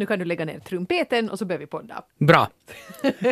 Nu kan du lägga ner trumpeten och så börjar vi podda. Bra.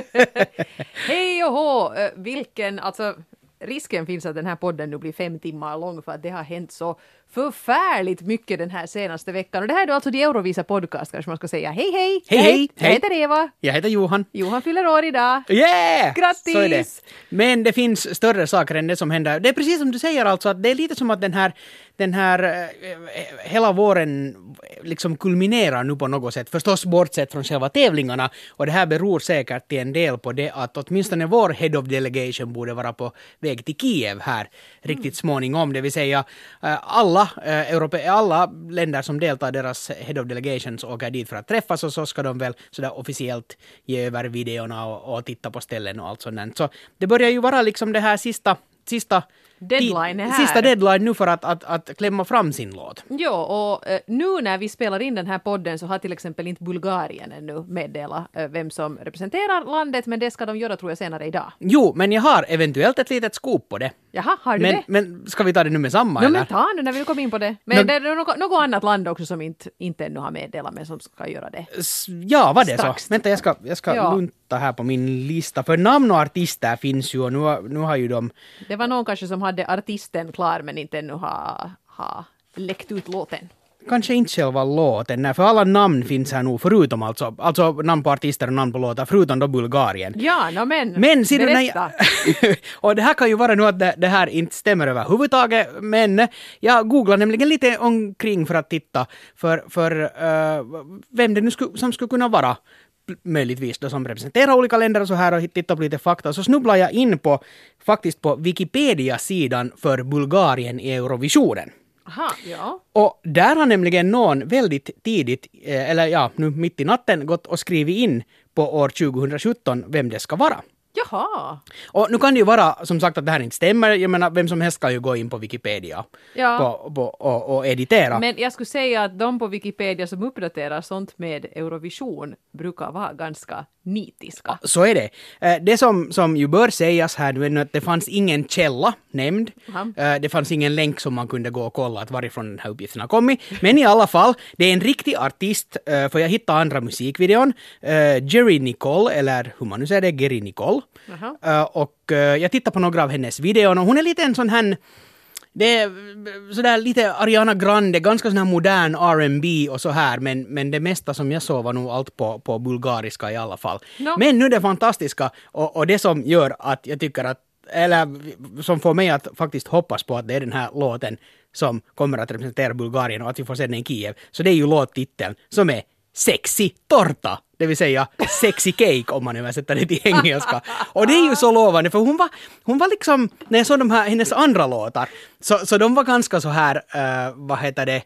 Hej och hå! Eh, Vilken, alltså risken finns att den här podden nu blir fem timmar lång för att det har hänt så förfärligt mycket den här senaste veckan. Och det här är då alltså de Eurovisa podcast kanske man ska säga. Hej hej! Hej, hej, Jag heter Eva. Jag heter Johan. Johan fyller år idag. Yeah! Grattis! Så är det. Men det finns större saker än det som händer. Det är precis som du säger alltså, att det är lite som att den här, den här eh, hela våren liksom kulminerar nu på något sätt. Förstås bortsett från själva tävlingarna. Och det här beror säkert till en del på det att åtminstone vår Head of Delegation borde vara på väg till Kiev här riktigt småningom. Det vill säga eh, alla, eh, alla länder som deltar, deras Head of Delegations åker dit för att träffas och så ska de väl sådär officiellt ge över videorna och, och titta på ställen och allt sånt. där. Så det börjar ju vara liksom det här sista, sista Deadline är här. Sista deadline nu för att, att, att klämma fram sin låt. Jo, och eh, nu när vi spelar in den här podden så har till exempel inte Bulgarien ännu meddelat eh, vem som representerar landet, men det ska de göra tror jag senare idag. Jo, men jag har eventuellt ett litet scoop på det. Jaha, har du Men, det? men ska vi ta det nu med samma No, eller? men ta nu när vi kom in på det. Men Nå- det är något, något annat land också som inte, inte ännu har meddelat men som ska göra det. Ja, var det Strax. så? Vänta, jag ska, jag ska Ja. lunta här på min lista. För namn och artister finns ju och nu, har- nu har ju de... Det var någon kanske som hade artisten klar men inte ännu har, har läckt ut låten. Kanske inte själva låten, nej, för alla namn finns här nu, förutom alltså, alltså namn på artister och namn på låtar, förutom då Bulgarien. Ja, no, men, Men ser du, jag, och det här kan ju vara nu att det, det här inte stämmer överhuvudtaget, men jag googlar nämligen lite omkring för att titta för, för eh, vem det nu sku, som skulle kunna vara möjligtvis då som representerar olika länder och så här och titta på lite fakta. Så snubblar jag in på faktiskt på Wikipedia-sidan för Bulgarien i Eurovisionen. Aha, ja. Och där har nämligen någon väldigt tidigt, eh, eller ja, nu mitt i natten, gått och skrivit in på år 2017 vem det ska vara. Jaha. Och nu kan det ju vara som sagt att det här inte stämmer. Jag menar, vem som helst kan ju gå in på Wikipedia Ja. på, på, och, och editera. Men jag skulle säga att de på Wikipedia som uppdaterar sånt med Eurovision brukar vara ganska nitiska. Så är det. Eh, Det som, som ju bör sägas här nu är att det fanns ingen källa nämnd. Aha. Eh, Det fanns ingen länk som man kunde gå och kolla att varifrån den här uppgiften har kommit. Men i alla fall, det är en riktig artist, eh, för jag hittade andra musikvideon. Jerry Nicole, eller hur man nu säger det, Geri Nicole. Jaha. Eh, Och jag tittade på några av hennes videon och hon är lite en sån här det är eh, sådär lite Ariana Grande, ganska sån här modern R&B och så här, men, men det mesta som jag såg var nog allt på, på bulgariska i alla fall. Nå. Men nu det fantastiska och, och det som gör att jag tycker att, eller som får mig att faktiskt hoppas på att det är den här låten som kommer att representera Bulgarien och att vi får se den i Kiev, så det är ju låttiteln som är Sexy Torta, det vill säga Sexy Cake om man översätter det till engelska. Och det är ju så lovande för hon var, hon var liksom, när jag såg de här, hennes andra låtar, så, så de var ganska så här, uh, vad heter det,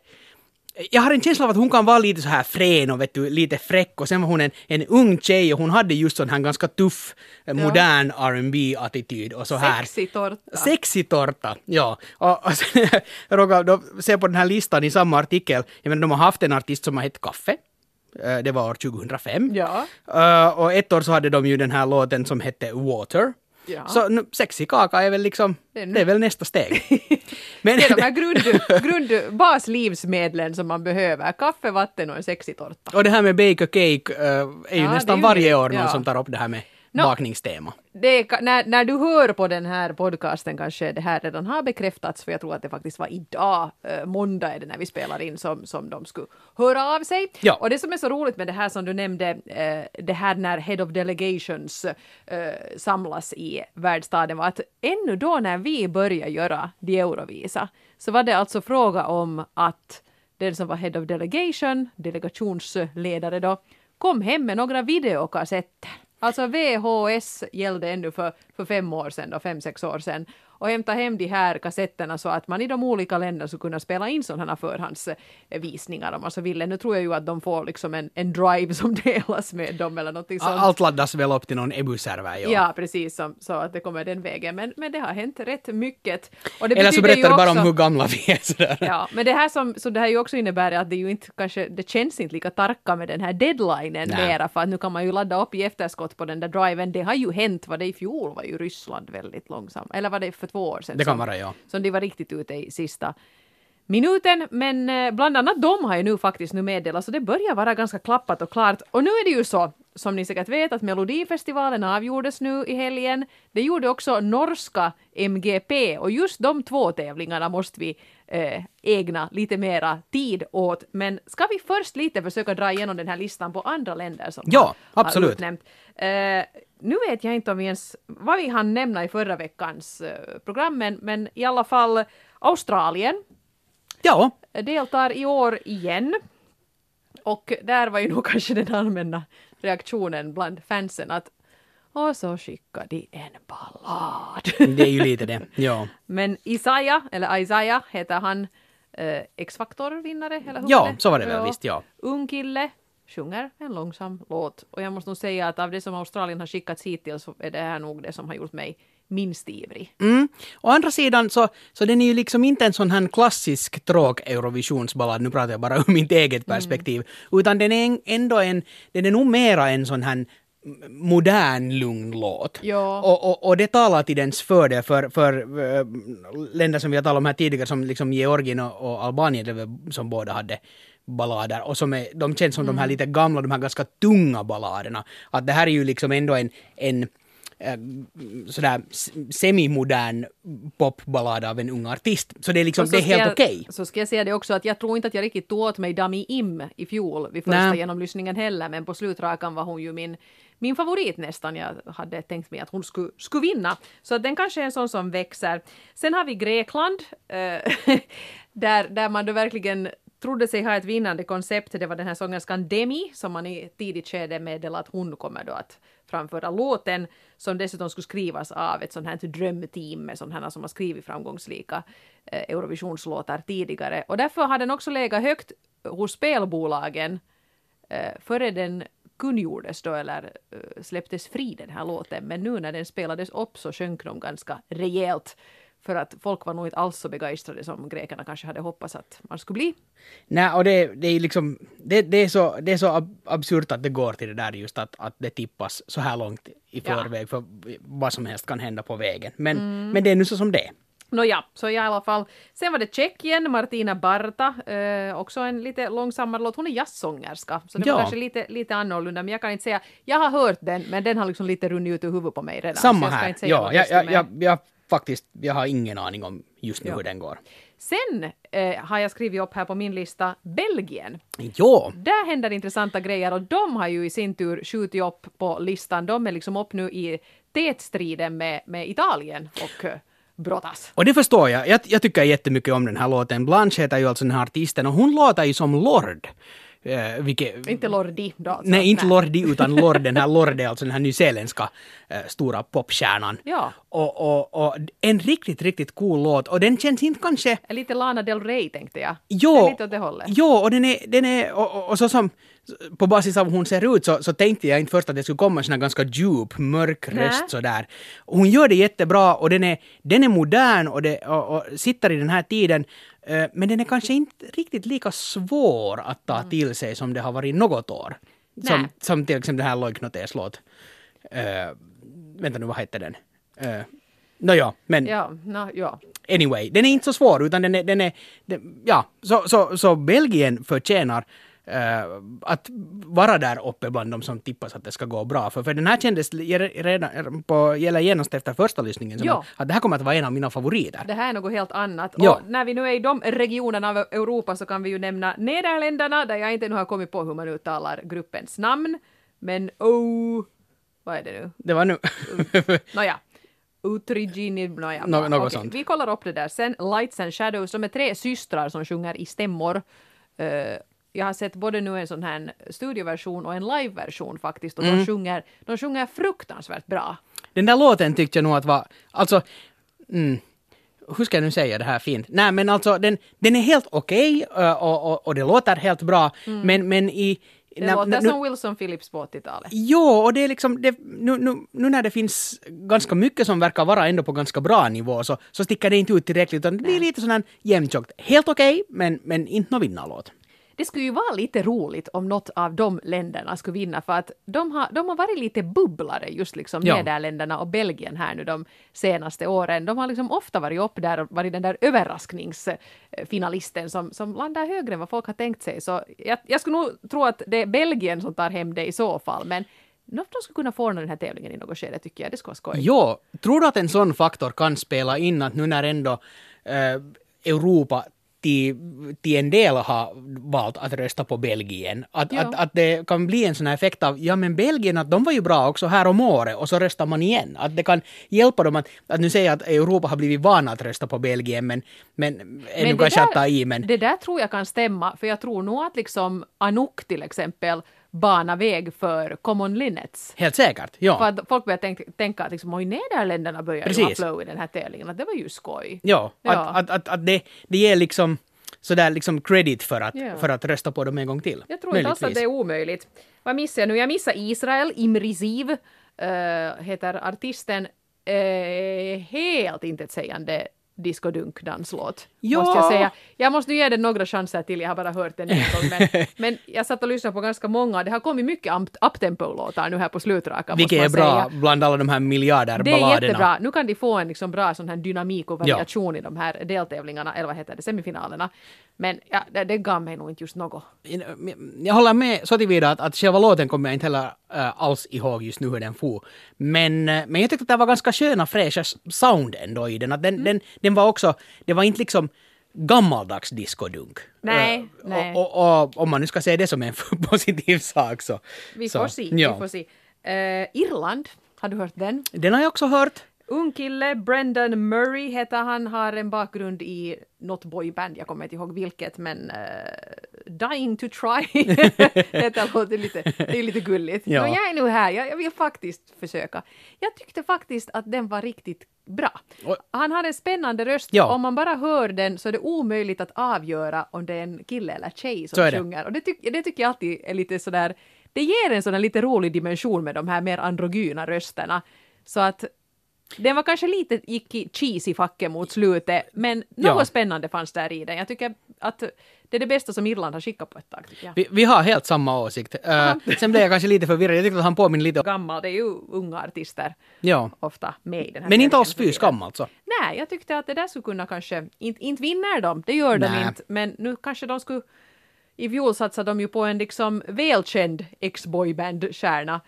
jag har en känsla av att hon kan vara lite så här frän och vet du, lite fräck och sen var hon en, en ung tjej och hon hade just sån här ganska tuff, eh, modern R&B attityd och så här. Sexy torta. Sexy torta, ja. Och, och sen, jag råkade då se på den här listan i samma artikel, jag menar de har haft en artist som har hett Kaffe. Eh, Det var år 2005. Ja. Eh, och ett år så hade de ju den här låten som hette Water. Ja. Så sexy kaka är väl liksom, Det är väl nästa steg. Men Det är de här grund, grund, baslivsmedlen som man behöver. Kaffe, vatten och en sexig tårta. och det här med bake a cake eh, är ju Ja, nästan varje år någon Ja. som tar upp det här med Nå. bakningstema. Är, när, när du hör på den här podcasten kanske det här redan har bekräftats, för jag tror att det faktiskt var idag, eh, måndag är det när vi spelar in, som, som de skulle höra av sig. Ja. Och det som är så roligt med det här som du nämnde, eh, det här när Head of Delegations eh, samlas i världsstaden, var att ännu då när vi började göra de Eurovisa, så var det alltså fråga om att den som var Head of Delegation, delegationsledare då, kom hem med några videokassetter. Alltså VHS gällde ännu för, för fem år sedan, då, fem, sex år sedan. Och hämta hem de här kassetterna så att man i de olika länderna skulle kunna spela in sådana förhandsvisningar om man så ville. Nu tror jag ju att de får liksom en, en drive som delas med dem eller någonting sånt. Allt laddas väl upp till någon EBU-server. Ja. Ja, precis, som, så att det kommer den vägen. Men, men det har hänt rätt mycket. Eller så berättar du bara om hur gamla vi är. Sådär. Ja, men det här som så det här ju också innebär att det ju inte kanske, det känns inte lika tarka med den här deadlinen Nej. mera för att nu kan man ju ladda upp i efterskott på den där driven. Det har ju hänt, var det i fjol var ju Ryssland väldigt långsam, eller var det för två år sedan? Det kan som, vara, ja. Som de var riktigt ute i sista minuten, men eh, bland annat de har ju nu faktiskt nu meddelat, så det börjar vara ganska klappat och klart. Och nu är det ju så, som ni säkert vet, att Melodifestivalen avgjordes nu i helgen. Det gjorde också norska MGP och just de två tävlingarna måste vi eh, ägna lite mera tid åt. Men ska vi först lite försöka dra igenom den här listan på andra länder som Ja, har, absolut. har utnämnt. Eh, nu vet jag inte om vi ens, vad vi hann nämna i förra veckans eh, program, men, men i alla fall Australien Ja, deltar i år igen. Och där var ju nog kanske den allmänna reaktionen bland fansen att och så skickade de en ballad. det är ju lite det. Ja, Men Isaiah, eller Isaiah heter han, eh, X-Factor-vinnare, eller hur ja det? så var det väl visst, ja. Ung kille, sjunger en långsam låt. Och jag måste nog säga att av det som Australien har skickats hittills så är det här nog det som har gjort mig minst ivrig. Mm. Å andra sidan så, så den är ju liksom inte en sån här klassisk tråk Eurovisionsballad, nu pratar jag bara ur mitt eget perspektiv, utan den är ändå en, den är nog mera en sån här modern lugn låt. Ja. Och, och, och det talar till dens fördel för, för äh, länder som vi har talat om här tidigare som liksom Georgien och, och Albanien som båda hade ballader och som är, de känns som de här lite gamla, de här ganska tunga balladerna. Att det här är ju liksom ändå en, en eh, sådär semimodern popballad av en ung artist. Så det är liksom, det är helt okej. Så ska jag säga det också att jag tror inte att jag riktigt tog åt mig Dami Im i fjol vid första Nej. genomlyssningen heller, men på slutrakan var hon ju min, min favorit nästan. Jag hade tänkt mig att hon skulle, skulle vinna. Så att den kanske är en sån som växer. Sen har vi Grekland, eh, där, där man då verkligen trodde sig ha ett vinnande koncept. Det var den här sångerskan Demi som man i ett tidigt skede meddelade att hon kommer då att framföra låten som dessutom skulle skrivas av ett sånt här drömteam med sådana som har skrivit framgångsrika eh, Eurovisionslåtar tidigare. Och därför har den också legat högt hos spelbolagen eh, före den kungjordes då eller eh, släpptes fri den här låten. Men nu när den spelades upp så sjönk de ganska rejält. För att folk var nog inte alls så begeistrade som grekerna kanske hade hoppats att man skulle bli. Nej, och det, det är liksom, det, det är så, det är så ab absurt att det går till det där just att, att det tippas så här långt i Ja. förväg för vad som helst kan hända på vägen. Men, men det är nu så som det är. Nåja, så i alla fall. Sen var det Tjeckien, Martina Barta, eh, också en lite långsammare låt. Hon är jazzsångerska, så det Ja. var kanske lite, lite annorlunda. Men jag kan inte säga, jag har hört den, men den har liksom lite runnit ut ur huvudet på mig redan. Samma här. Ja, jag, jag, jag, jag, faktiskt, jag har ingen aning om just nu Ja. hur den går. Sen eh, har jag skrivit upp här på min lista Belgien. Jo, Där händer intressanta grejer och de har ju i sin tur skjutit upp på listan. De är liksom upp nu i tätstriden med, med Italien och eh, brottas. och det förstår jag. jag. Jag tycker jättemycket om den här låten. Blanche heter ju alltså den här artisten och hon låter ju som Lord. Eh, vilket, Inte Lordi då. alltså. Nej, inte Lordi utan Lord. Den här Lord är alltså den här nyzeeländska eh, stora popstjärnan. Ja. Och, och, och en riktigt, riktigt cool låt. Och den känns inte kanske... Lite Lana Del Rey tänkte jag. Jo, lite åt det hållet. jo och den är, den är och, och, och så som på basis av hur hon ser ut så, så tänkte jag inte först att det skulle komma en sån här ganska djup, mörk Nä. röst sådär. Hon gör det jättebra och den är, den är modern och, det, och, och sitter i den här tiden. Eh, men den är kanske inte riktigt lika svår att ta till sig som det har varit något år. Som, Mm. Som till exempel den här Loiknotes låt. Uh, vänta nu, vad heter den? Uh, Nåja, men Ja, no, ja. anyway, den är inte så svår utan den är, den är den, ja, så, så, så Belgien förtjänar att vara där uppe bland de som tippas att det ska gå bra. För, för den här kändes redan på, gäller genast efter första lyssningen som Ja. att, det här kommer att vara en av mina favoriter. Det här är något helt annat. Ja. Och när vi nu är i de regionerna av Europa så kan vi ju nämna Nederländerna, där jag inte nu har kommit på hur man uttalar gruppens namn. Men oh, vad är det nu? Det var nu... Nåja. Utrigini, nåja. Nå- bra. något Okej, sånt. Vi kollar upp det där sen. Lights and Shadows, de är tre systrar som sjunger i stämmor. Eh, jag har sett både nu en sån här studioversion och en liveversion faktiskt och Mm. de, sjunger, de sjunger fruktansvärt bra. Den där låten tyckte jag nog att var, alltså, mm, hur ska jag nu säga det här fint? Nej men alltså den, den är helt okej eh, och, och, och det låter helt bra men, men i... Det när- låter när- nu- som Wilson Phillips på 80-talet. Jo, och det är liksom, det, nu, nu, nu när det finns ganska mycket som verkar vara ändå på ganska bra nivå så, så sticker det inte ut tillräckligt utan det blir lite sån här jämntjockt. Helt okej, men, men inte någon vinnarlåt. Det skulle ju vara lite roligt om något av de länderna skulle vinna för att de har, de har varit lite bubblare just liksom Ja. Nederländerna och Belgien här nu de senaste åren. De har liksom ofta varit upp där och varit den där överraskningsfinalisten som, som landar högre än vad folk har tänkt sig. Så jag, jag skulle nog tro att det är Belgien som tar hem det i så fall. Men något de skulle kunna få den här tävlingen i något skede tycker jag. Det skulle vara skoj. Jo, tror du att en sån faktor kan spela in att nu när ändå eh, Europa till, till en del har valt att rösta på Belgien, att, Ja. att, att det kan bli en sån här effekt av, ja men Belgien, att de var ju bra också här om året och så röstar man igen. Att det kan hjälpa dem att, att nu säger jag att Europa har blivit vana att rösta på Belgien, men, men ännu det kanske att ta i, men Det där tror jag kan stämma, för jag tror nog att liksom Anouk till exempel bana väg för Common Linnets. helt säkert, ja. För att folk börjar tänka, tänka att liksom, oj, Nederländerna börjar ju ha Precis. flow i den här tävlingen, att det var ju skoj. Ja, Ja. Att, att, att, att det, det ger liksom sådär liksom credit för att, Ja. för att rösta på dem en gång till. Jag tror inte alls att det är omöjligt. Vad missar jag nu? Jag missar Israel, Imrisiv, uh, heter artisten. Uh, helt intetsägande disco-dunk-danslåt. Ja. Måste jag säga. Jag måste ge den några chanser till, jag har bara hört den en gång. Men, men jag satt och lyssnade på ganska många. Det har kommit mycket up- uptempo-låtar nu här på slutrakan. Vilket är bra säga. bland alla de här miljarder Det är balladerna. jättebra. Nu kan de få en liksom bra sån här dynamik och variation i de här deltävlingarna, eller vad heter det, semifinalerna. Men ja, det, det gav mig nog inte just något. Jag håller med så tillvida att, att själva låten kommer jag inte heller alls ihåg just nu hur den for. Men, äh, men jag tyckte att det var ganska sköna fräscha sound ändå i den. Att Mm. den, den, den var också, det var inte liksom gammaldags discodunk. Nej, Äh, nej. Och, och, och om man nu ska se det som en positiv sak så. Vi så, får se. ja. Vi får se. Eh, Irland, har du hört den? Den har jag också hört. Ung kille, Brendan Murray heter han, har en bakgrund i något boyband, jag kommer inte ihåg vilket, men eh, Dying to try heter låten lite, det är lite gulligt. Ja. Men jag är nu här, jag, jag vill faktiskt försöka. Jag tyckte faktiskt att den var riktigt bra. Han har en spännande röst, Ja. om man bara hör den så är det omöjligt att avgöra om det är en kille eller tjej som sjunger. Och det, tyck, det tycker jag alltid är lite sådär, det ger en sån lite rolig dimension med de här mer androgyna rösterna. Så att den var kanske lite gick i cheesy facket mot slutet, men något Ja. spännande fanns där i den. Jag tycker att det är det bästa som Irland har skickat på ett tag. Vi, vi har helt samma åsikt. Äh, sen blev jag kanske lite förvirrad. Jag tyckte att han påminner lite om... Gammal, det är ju unga artister Ja. ofta med i den här Men inte alls och så fy vidare. skam alltså. Nej, jag tyckte att det där skulle kunna kanske, inte, inte vinner de, det gör de inte, men nu kanske de skulle i fjol satsade de ju på en liksom välkänd ex-boyband-stjärna.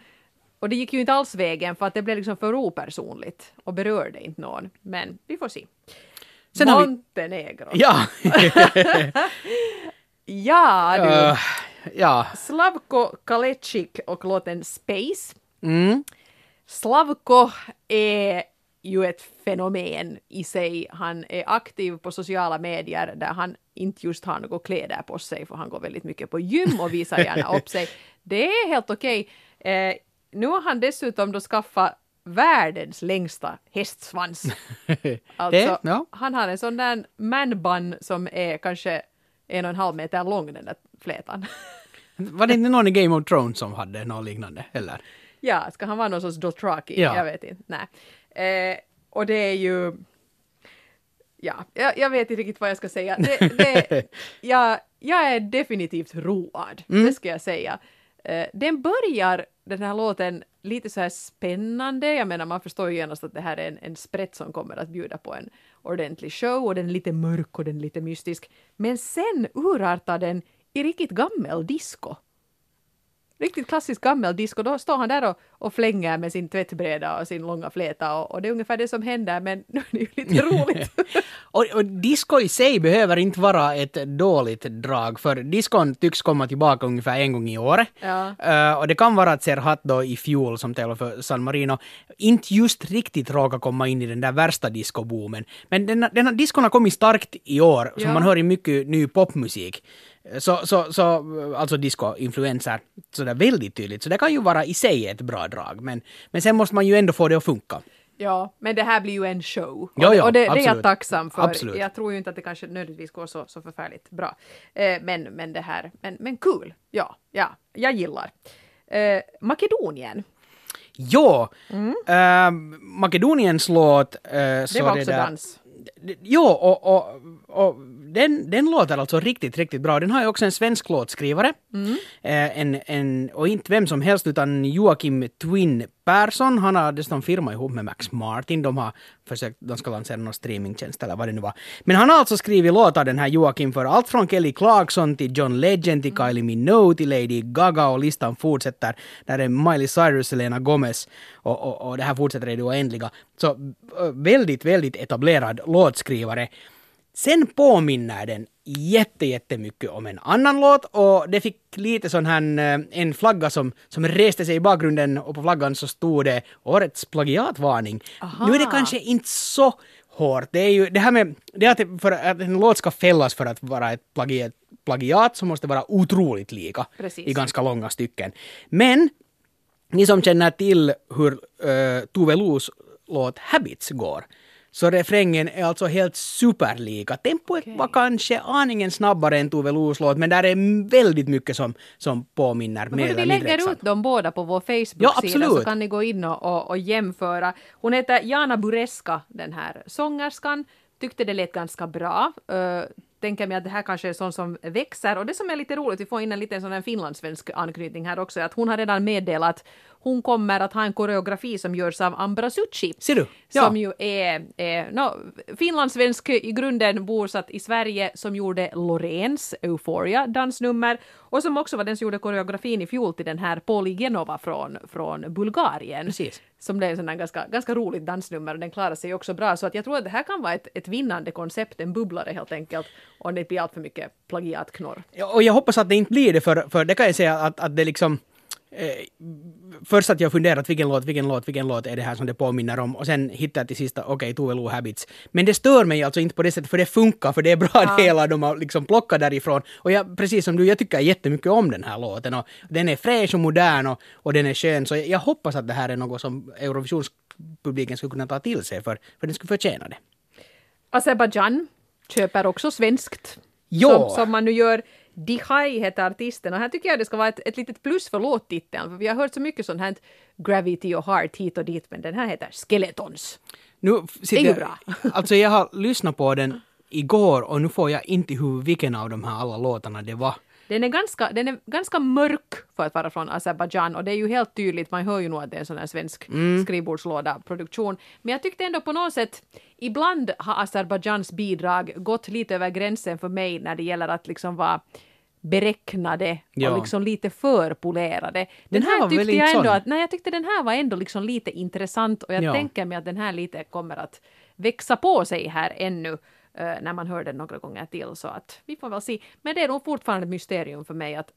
Och det gick ju inte alls vägen för att det blev liksom för opersonligt och berörde inte någon. Men vi får se. Sen har vi- Montenegro. Ja. Ja, du. Äh, ja. Slavko Kalecik och låten Space. Mm. Slavko är ju ett fenomen i sig. Han är aktiv på sociala medier där han inte just har några kläder på sig för han går väldigt mycket på gym och visar gärna upp sig. Det är helt okej. Eh, nu har han dessutom då skaffat världens längsta hästsvans. Alltså, Det, ja. Han har en sån där manbun som är kanske en och en halv meter lång den där flätan. Var det inte någon i Game of Thrones som hade något liknande? Eller? Ja, ska han vara någon sorts Dothraki? Ja. Jag vet inte. Nej. Eh, och det är ju... Ja, jag, jag vet inte riktigt vad jag ska säga. Det, det, jag, jag är definitivt road, Mm. det ska jag säga. Eh, den börjar, den här låten, lite så här spännande. Jag menar, man förstår ju genast att det här är en, en sprätt som kommer att bjuda på en ordentlig show och den är lite mörk och den är lite mystisk. Men sen urartar den i riktigt gammel disco riktigt klassisk gammel disco, då står han där och, och flänger med sin tvättbräda och sin långa fläta och, och det är ungefär det som händer men nu är det ju lite roligt. Och, och disco i sig behöver inte vara ett dåligt drag, för discon tycks komma tillbaka ungefär en gång i året. Ja. Eh, och det kan vara att Serhat då i fjol, som tävlar för San Marino, inte just riktigt råkar komma in i den där värsta discoboomen. Men den, den här discon har kommit starkt i år, som Ja. man hör i mycket ny popmusik. Så, så, så alltså disco-influenser, sådär väldigt tydligt. Så det kan ju vara i sig ett bra drag, men, men sen måste man ju ändå få det att funka. ja, men det här blir ju en show. Ja, och, ja, och det, det är jag tacksam för. Absolut. Jag tror ju inte att det kanske nödvändigtvis går så, så förfärligt bra. Eh, men, men det här, men, men kul. Ja, ja, jag gillar. Eh, Makedonien, Jo, eh, Makedoniens låt... eh, det var också där- dans. Jo, och, och, och den, den låter alltså riktigt, riktigt bra. Den har ju också en svensk låtskrivare. Eh, en, en, och inte vem som helst utan Joakim Twin Persson. Han har dessutom firma ihop med Max Martin. De har försökt, de ska lansera någon streamingtjänst eller vad det nu var. Men han har alltså skrivit låtar den här Joakim för allt från Kelly Clarkson till John Legend till Kylie Minogue till Lady Gaga och listan fortsätter. Där är Miley Cyrus, Selena Gomez och, och, och det här fortsätter i det oändliga. Så eh, väldigt, väldigt etablerad låtskrivare. Sen påminner den jätte, jättemycket om en annan låt och det fick lite sån här eh, en flagga som, som reste sig i bakgrunden och på flaggan så stod det årets plagiatvarning. Aha. Nu är det kanske inte så hårt. Det är ju det här med det att för att en låt ska fällas för att vara ett plagiat, plagiat så måste vara otroligt lika Precis. i ganska långa stycken. Men ni som känner till hur uh, Tove Los låt Habits går, så refrängen är alltså helt superlika. Tempoet Okej. var kanske aningen snabbare än Tove Los låt, men där är väldigt mycket som, som påminner Men borde vi lägger exakt. ut dem båda på vår Ja, Facebook-sida absolut. så kan ni gå in och, och, och jämföra. Hon heter Jana Bureska, den här sångerskan. Tyckte det lät ganska bra. Uh, tänker mig att det här kanske är sånt som växer. Och det som är lite roligt, vi får in en liten sån här finlandssvensk anknytning här också, är att hon har redan meddelat att hon kommer att ha en koreografi som görs av Ambra Suchi. Ser du? Ja. Som ju är, är no, finlandssvensk i grunden, bosatt i Sverige, som gjorde Loreens Euphoria dansnummer och som också var den som gjorde koreografin i fjol till den här Poli Genova från, från Bulgarien. Precis. Som blev en sån ganska, ganska roligt dansnummer och den klarar sig också bra. Så att jag tror att det här kan vara ett, ett vinnande koncept, en bubblare helt enkelt, om det blir allt för mycket plagiatknorr. Ja, Och jag hoppas att det inte blir det, för, för det kan jag säga att, att det liksom... Eh, först att jag funderat vilken låt, vilken låt, vilken låt är det här som det påminner om och sen hittade till sista, okej, Tove Lo Habits. Men det stör mig alltså inte på det sättet, för det funkar, för det är bra Ja. delar de har liksom plockat därifrån. Och jag, precis som du, jag tycker jättemycket om den här låten och den är fräsch och modern och, och den är skön, så jag, jag hoppas att det här är något som Eurovisionspubliken skulle kunna ta till sig, för, för den skulle förtjäna det. Azerbajdzjan köper också svenskt. Jo. Som, som man nu gör. Dihai heter artisten och här tycker jag det ska vara ett, ett litet plus för låttiteln. För vi har hört så mycket sånt här Gravity och Heart hit och dit men den här heter Skeletons. Nu sitter Det är ju bra. alltså jag har lyssnat på den igår och nu får jag inte ihåg vilken av de här alla låtarna det var. Den är, ganska, den är ganska mörk för att vara från Azerbajdzjan och det är ju helt tydligt, man hör ju nog att det är en sån här svensk skrivbordslåda-produktion. Men jag tyckte ändå på något sätt, ibland har Azerbajdzjans bidrag gått lite över gränsen för mig när det gäller att liksom vara beräknade Ja. och liksom lite för polerade. Den, Den här här, tyckte jag ändå sån? att, nej jag tyckte den här var ändå liksom lite intressant och jag Ja. tänker mig att den här lite kommer att växa på sig här ännu när man hör den några gånger till så att vi får väl se. Men det är nog fortfarande ett mysterium för mig att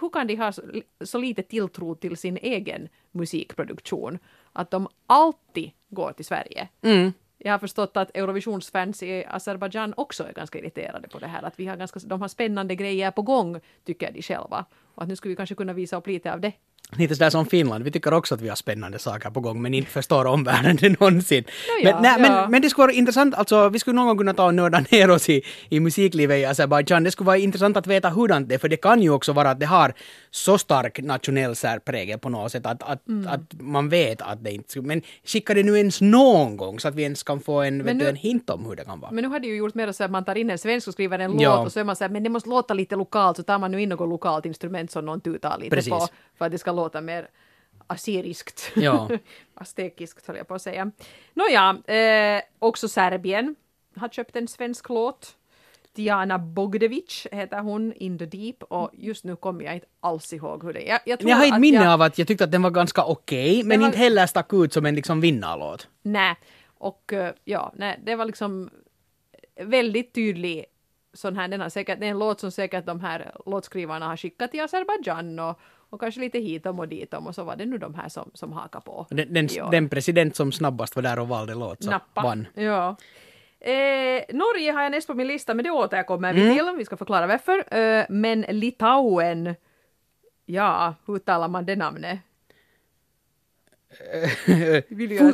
hur kan de ha så, så lite tilltro till sin egen musikproduktion att de alltid går till Sverige. Mm. Jag har förstått att Eurovisionsfans i Azerbajdzjan också är ganska irriterade på det här. Att vi har ganska, de har spännande grejer på gång, tycker de själva. Och att nu skulle vi kanske kunna visa upp lite av det. Lite sådär som Finland, vi tycker också att vi har spännande saker på gång men inte förstår omvärlden det någonsin. No, ja, men, nej, ja. men, men det skulle vara intressant, alltså vi skulle någon gång kunna ta och nörda ner oss i, i musiklivet i Azerbajdzjan. Det skulle vara intressant att veta hurdant det är, för det kan ju också vara att det har så stark nationell särprägel på något sätt att, att, Mm. att man vet att det inte. Men skicka det nu ens någon gång så att vi ens kan få en, vet nu- du, en hint om hur det kan vara. Men nu har de ju gjort mer så att man tar in en svensk och skriver en Ja. låt och så är man så här, men det måste låta lite lokalt, så tar man nu in något lokalt instrument som någon tutar lite Precis. på för att det ska låta mer assyriskt. Ja. Aztekiskt höll jag på att säga. Nåja, eh, också Serbien har köpt en svensk låt. Diana Bogdevic heter hon, In the Deep, och just nu kommer jag inte alls ihåg hur det är. Jag, jag, Jag har inte att minne jag- av att jag tyckte att den var ganska okej, men var- inte heller stack ut som en liksom vinnarlåt. Nej, och eh, ja, nej, det var liksom väldigt tydlig sån här, den har säkert, det är en låt som säkert de här låtskrivarna har skickat till Azerbajdzjan och, och kanske lite hitom och ditom och så var det nu de här som, som hakar på. Den, den, den president som snabbast var där och valde låt så Nappa. vann. Ja. Eh, Norge har jag näst på min lista, men det återkommer vi Mm. till. Vi ska förklara varför. Eh, men Litauen, ja, hur talar man det namnet? Vill du göra- Fu-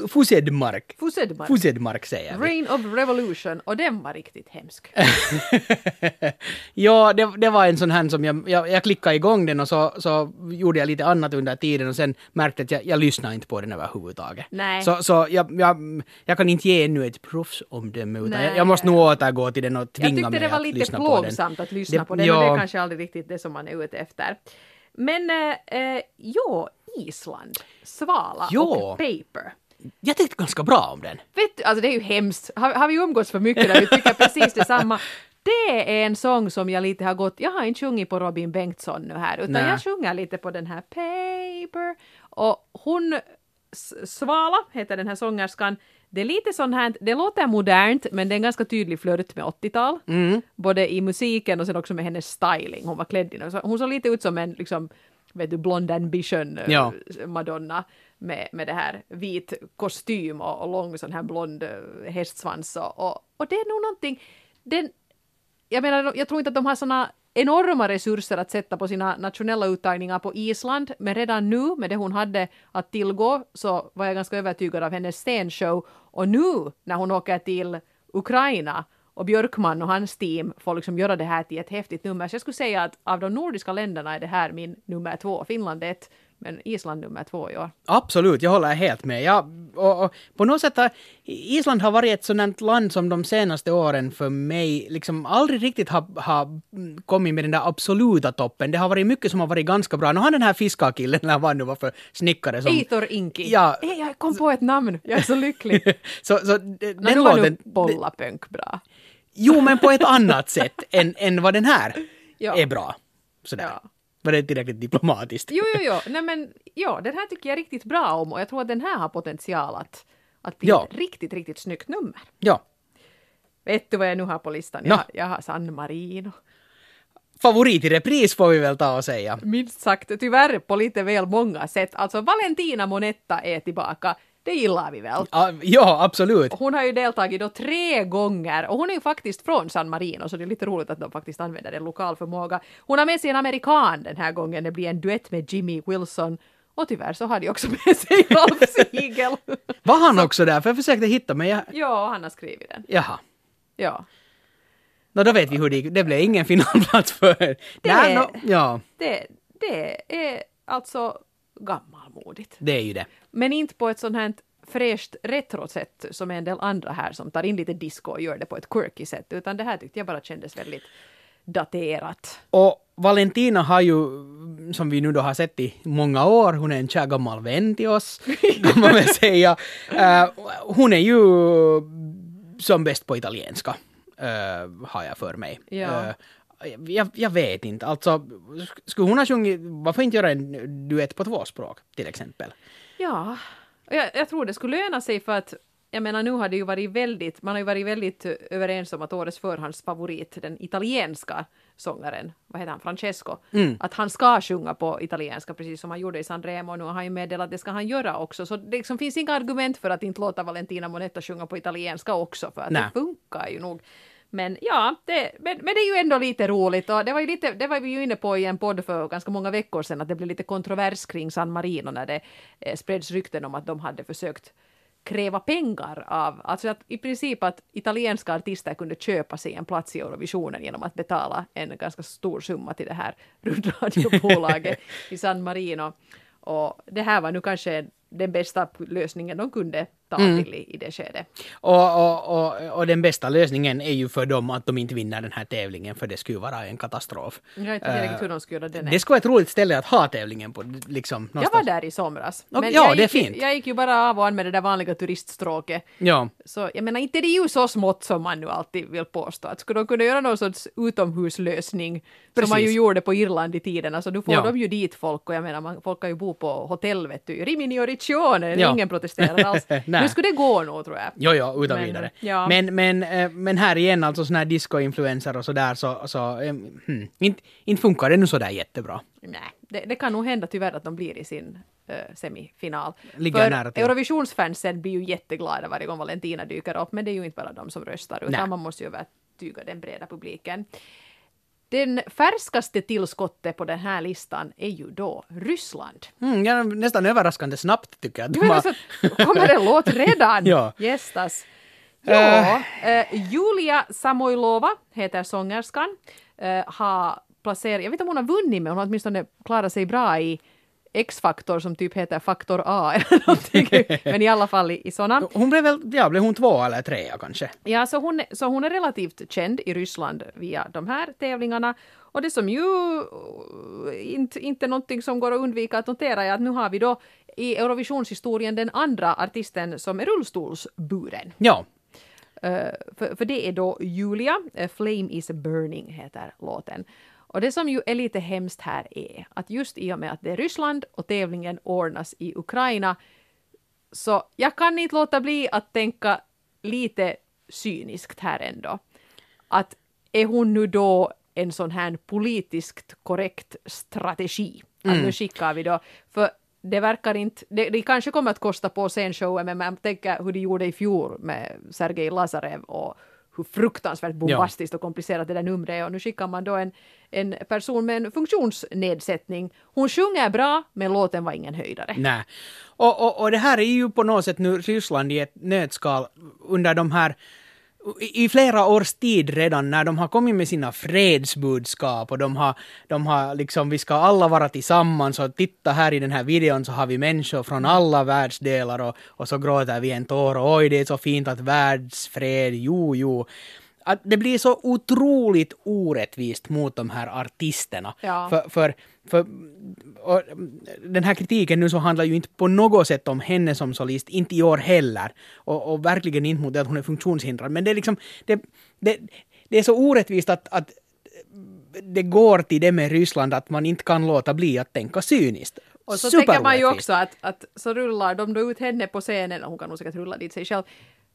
Fusedmark. Fusedmark. Fusedmark säger vi. Reign of Revolution och den var riktigt hemsk. ja, det, det var en sån här som jag, jag, jag klickade igång den och så, så gjorde jag lite annat under tiden och sen märkte att jag, jag lyssnade inte på den överhuvudtaget. Nej. Så, så jag, jag, jag kan inte ge ännu ett proffsomdöme utan Nej. jag, jag måste nog återgå till den och Jag tvinga tyckte mig det var att lite lyssna på den. plågsamt att lyssna Det- på den och det ja. är kanske aldrig riktigt det som man är ute efter. Men eh, jo, Island, Svala Jo. och Paper. Jag tyckte ganska bra om den. Vet du, alltså det är ju hemskt. Har, har vi umgåtts för mycket där vi tycker precis detsamma? Det är en sång som jag lite har gått, jag har inte sjungit på Robin Bengtsson nu här, utan Nej. jag sjunger lite på den här Paper. Och hon, Svala heter den här sångerskan, det är lite sån här, det låter modernt men det är en ganska tydlig flört med 80-tal. Mm. Både i musiken och sen också med hennes styling. Hon var klädd i så- Hon såg lite ut som en liksom, vet du, blond ambition eh, Ja. Madonna med, med det här vit kostym och, och lång sån här blond eh, hästsvans och, och, och det är nog någonting, den, jag menar, jag tror inte att de har såna enorma resurser att sätta på sina nationella uttagningar på Island, men redan nu med det hon hade att tillgå så var jag ganska övertygad av hennes scenshow och nu när hon åker till Ukraina och Björkman och hans team får liksom göra det här till ett häftigt nummer. Så jag skulle säga att av de nordiska länderna är det här min nummer två. Finland är ett, men Island nummer två i år. Absolut, jag håller helt med. Ja, och, och på något sätt har Island har varit ett sådant land som de senaste åren för mig liksom aldrig riktigt har, har mm, kommit med den där absoluta toppen. Det har varit mycket som har varit ganska bra. Nu har den här fiskarkillen, eller vad nu var för snickare som... Eitor Inki. Ja. Hey, jag kom på ett namn, jag är så lycklig. så, så den nu var låten... nu Bollapönk bra. Jo, men på ett annat sätt än, än vad den här Ja. är bra. Sådär. Ja. Var det tillräckligt diplomatiskt? Jo, jo, jo. Nej, men ja, den här tycker jag riktigt bra om och jag tror att den här har potential att, att bli Ja. ett riktigt, riktigt snyggt nummer. Ja. Vet du vad jag nu har på listan? Jag, har- jag har San Marino. Favorit i repris får vi väl ta och säga. Minst sagt, tyvärr på lite väl många sätt. Alltså Valentina Monetta är tillbaka. Det gillar vi väl. Ja, Ja, absolut. Hon har ju deltagit då tre gånger och hon är ju faktiskt från San Marino så det är lite roligt att de faktiskt använder en lokal förmåga. Hon har med sig en amerikan den här gången, det blir en duett med Jimmy Wilson och tyvärr så har de också med sig Rolf Siegel. Var han också där? För jag försökte hitta men jag... ja, han har skrivit den. Jaha. Ja. Nå, då vet vi hur det gick. Det blev ingen finalplats för... Det... Nej, nå, ja, Det, det är alltså gammalmodigt. det är ju det. Men inte på ett sånt här fräscht retro-sätt som är en del andra här som tar in lite disco och gör det på ett quirky sätt, utan det här tyckte jag bara kändes väldigt daterat. Och Valentina har ju, som vi nu då har sett i många år, hon är en kär gammal vän till oss, kan man väl säga. Eh, hon är ju som bäst på italienska, eh, har jag för mig. Ja. Eh, jag, jag vet inte, alltså sk- skulle hon ha sjungit, varför inte göra en duett på två språk till exempel? Ja, jag, jag tror det skulle löna sig för att jag menar nu har det ju varit väldigt, man har ju varit väldigt överens om att årets förhandsfavorit, den italienska sångaren, vad heter han, Francesco, att han ska sjunga på italienska precis som han gjorde i San Remo och nu har han ju meddelat att det ska han göra också. Så det liksom finns inga argument för att inte låta Valentina Monetta sjunga på italienska också för att Nej. det funkar ju nog. Men ja, det, men, men det är ju ändå lite roligt och det var ju lite, det var vi ju inne på i en podd för ganska många veckor sedan att det blev lite kontrovers kring San Marino när det eh, spreds rykten om att de hade försökt kräva pengar av, alltså att i princip att italienska artister kunde köpa sig en plats i Eurovisionen genom att betala en ganska stor summa till det här rundradiobolaget i San Marino. Och det här var nu kanske den bästa lösningen de kunde ta till i, i det skedet. Och, och, och, och den bästa lösningen är ju för dem att de inte vinner den här tävlingen, för det skulle vara en katastrof. Jag vet inte riktigt hur de skulle göra det. Det skulle vara ett roligt ställe att ha tävlingen på. Liksom, Jag var där i somras. Ja, Men ja, jag det är gick, fint. Jag gick ju bara av och an med det där vanliga turiststråket. Ja. Så jag menar, inte det är ju så smått som man nu alltid vill påstå. Att skulle de kunna göra någon sorts utomhuslösning, som man ju Precis. gjorde på Irland i tiden, alltså då får Ja. de ju dit folk och jag menar, man, folk kan ju bo på hotell, vet du, Rimini och Riccione, Ja. ingen protesterar alls. Nej. nu skulle det gå nog, tror jag. Jo, jo, utan Men, vidare. ja. Men, men, eh, men här igen, alltså sådana här disco-influenser och sådär, så, så eh, hmm, inte, inte funkar det nu sådär jättebra. Nej, det, det kan nog hända tyvärr att de blir i sin eh, semifinal. Ligger För nära till. Eurovisionsfansen blir ju jätteglada varje gång Valentina dyker upp, men det är ju inte bara de som röstar, utan Nej. man måste ju övertyga den breda publiken. Den färskaste tillskottet på den här listan är ju då Ryssland. Mm, ja, nästan överraskande snabbt tycker jag. Men har- alltså, kommer en låt redan? Ja. Gästas. Ja, eh, Julia Samoilova heter sångerskan. Eh, har placerat, jag vet inte om hon har vunnit men hon har åtminstone klarat sig bra i X-faktor som typ heter faktor A eller någonting. men i alla fall i, i såna. Hon blev väl, ja, blev hon två eller trea kanske? Ja, så hon, så hon är relativt känd i Ryssland via de här tävlingarna. Och det som ju uh, inte, inte någonting som går att undvika att notera är att nu har vi då i Eurovisionshistorien den andra artisten som är rullstolsburen. Ja. Eh, för, för det är då Julia, eh, Flame is burning heter låten. Och det som ju är lite hemskt här är att just i och med att det är Ryssland och tävlingen ordnas i Ukraina så jag kan inte låta bli att tänka lite cyniskt här ändå. Att är hon nu då en sån här politiskt korrekt strategi? Att nu skickar vi då, för det verkar inte, det, det kanske kommer att kosta på scenshowen men man tänker hur de gjorde i fjol med Sergej Lazarev och hur fruktansvärt bombastiskt och komplicerat det där numret är och nu skickar man då en, en person med en funktionsnedsättning. Hon sjunger bra men låten var ingen höjdare. Nej. Och, och, och det här är ju på något sätt nu Ryssland i ett nötskal under de här i flera års tid redan när de har kommit med sina fredsbudskap och de har, de har liksom, vi ska alla vara tillsammans och titta här i den här videon så har vi människor från alla världsdelar och, och så gråter vi en tår och oj det är så fint att världsfred, jo jo. Att det blir så otroligt orättvist mot de här artisterna. Ja. För, för, för den här kritiken nu så handlar ju inte på något sätt om henne som solist, inte i år heller. Och, och verkligen inte mot det att hon är funktionshindrad. Men det är liksom, det, det, det är så orättvist att, att det går till det med Ryssland att man inte kan låta bli att tänka cyniskt. Och så tänker man ju också att, att så rullar de då ut henne på scenen, och hon kan nog säkert rulla dit sig själv,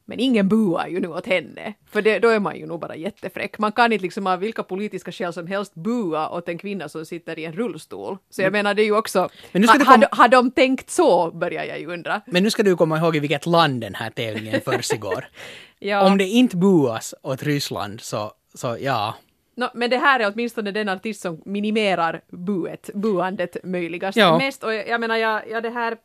men ingen buar ju nu åt henne. För det, då är man ju nog bara jättefräck. Man kan inte liksom av vilka politiska skäl som helst bua åt en kvinna som sitter i en rullstol. Så jag menar det är ju också. Men nu ska ha, det har, de- har de tänkt så, börjar jag ju undra. Men nu ska du komma ihåg i vilket land den här tävlingen försiggår. Ja. Om det inte buas åt Ryssland så, så ja. Nå, men det här är åtminstone den artist som minimerar buet, buandet möjligast Ja. mest. Och jag, jag menar, jag, jag det här...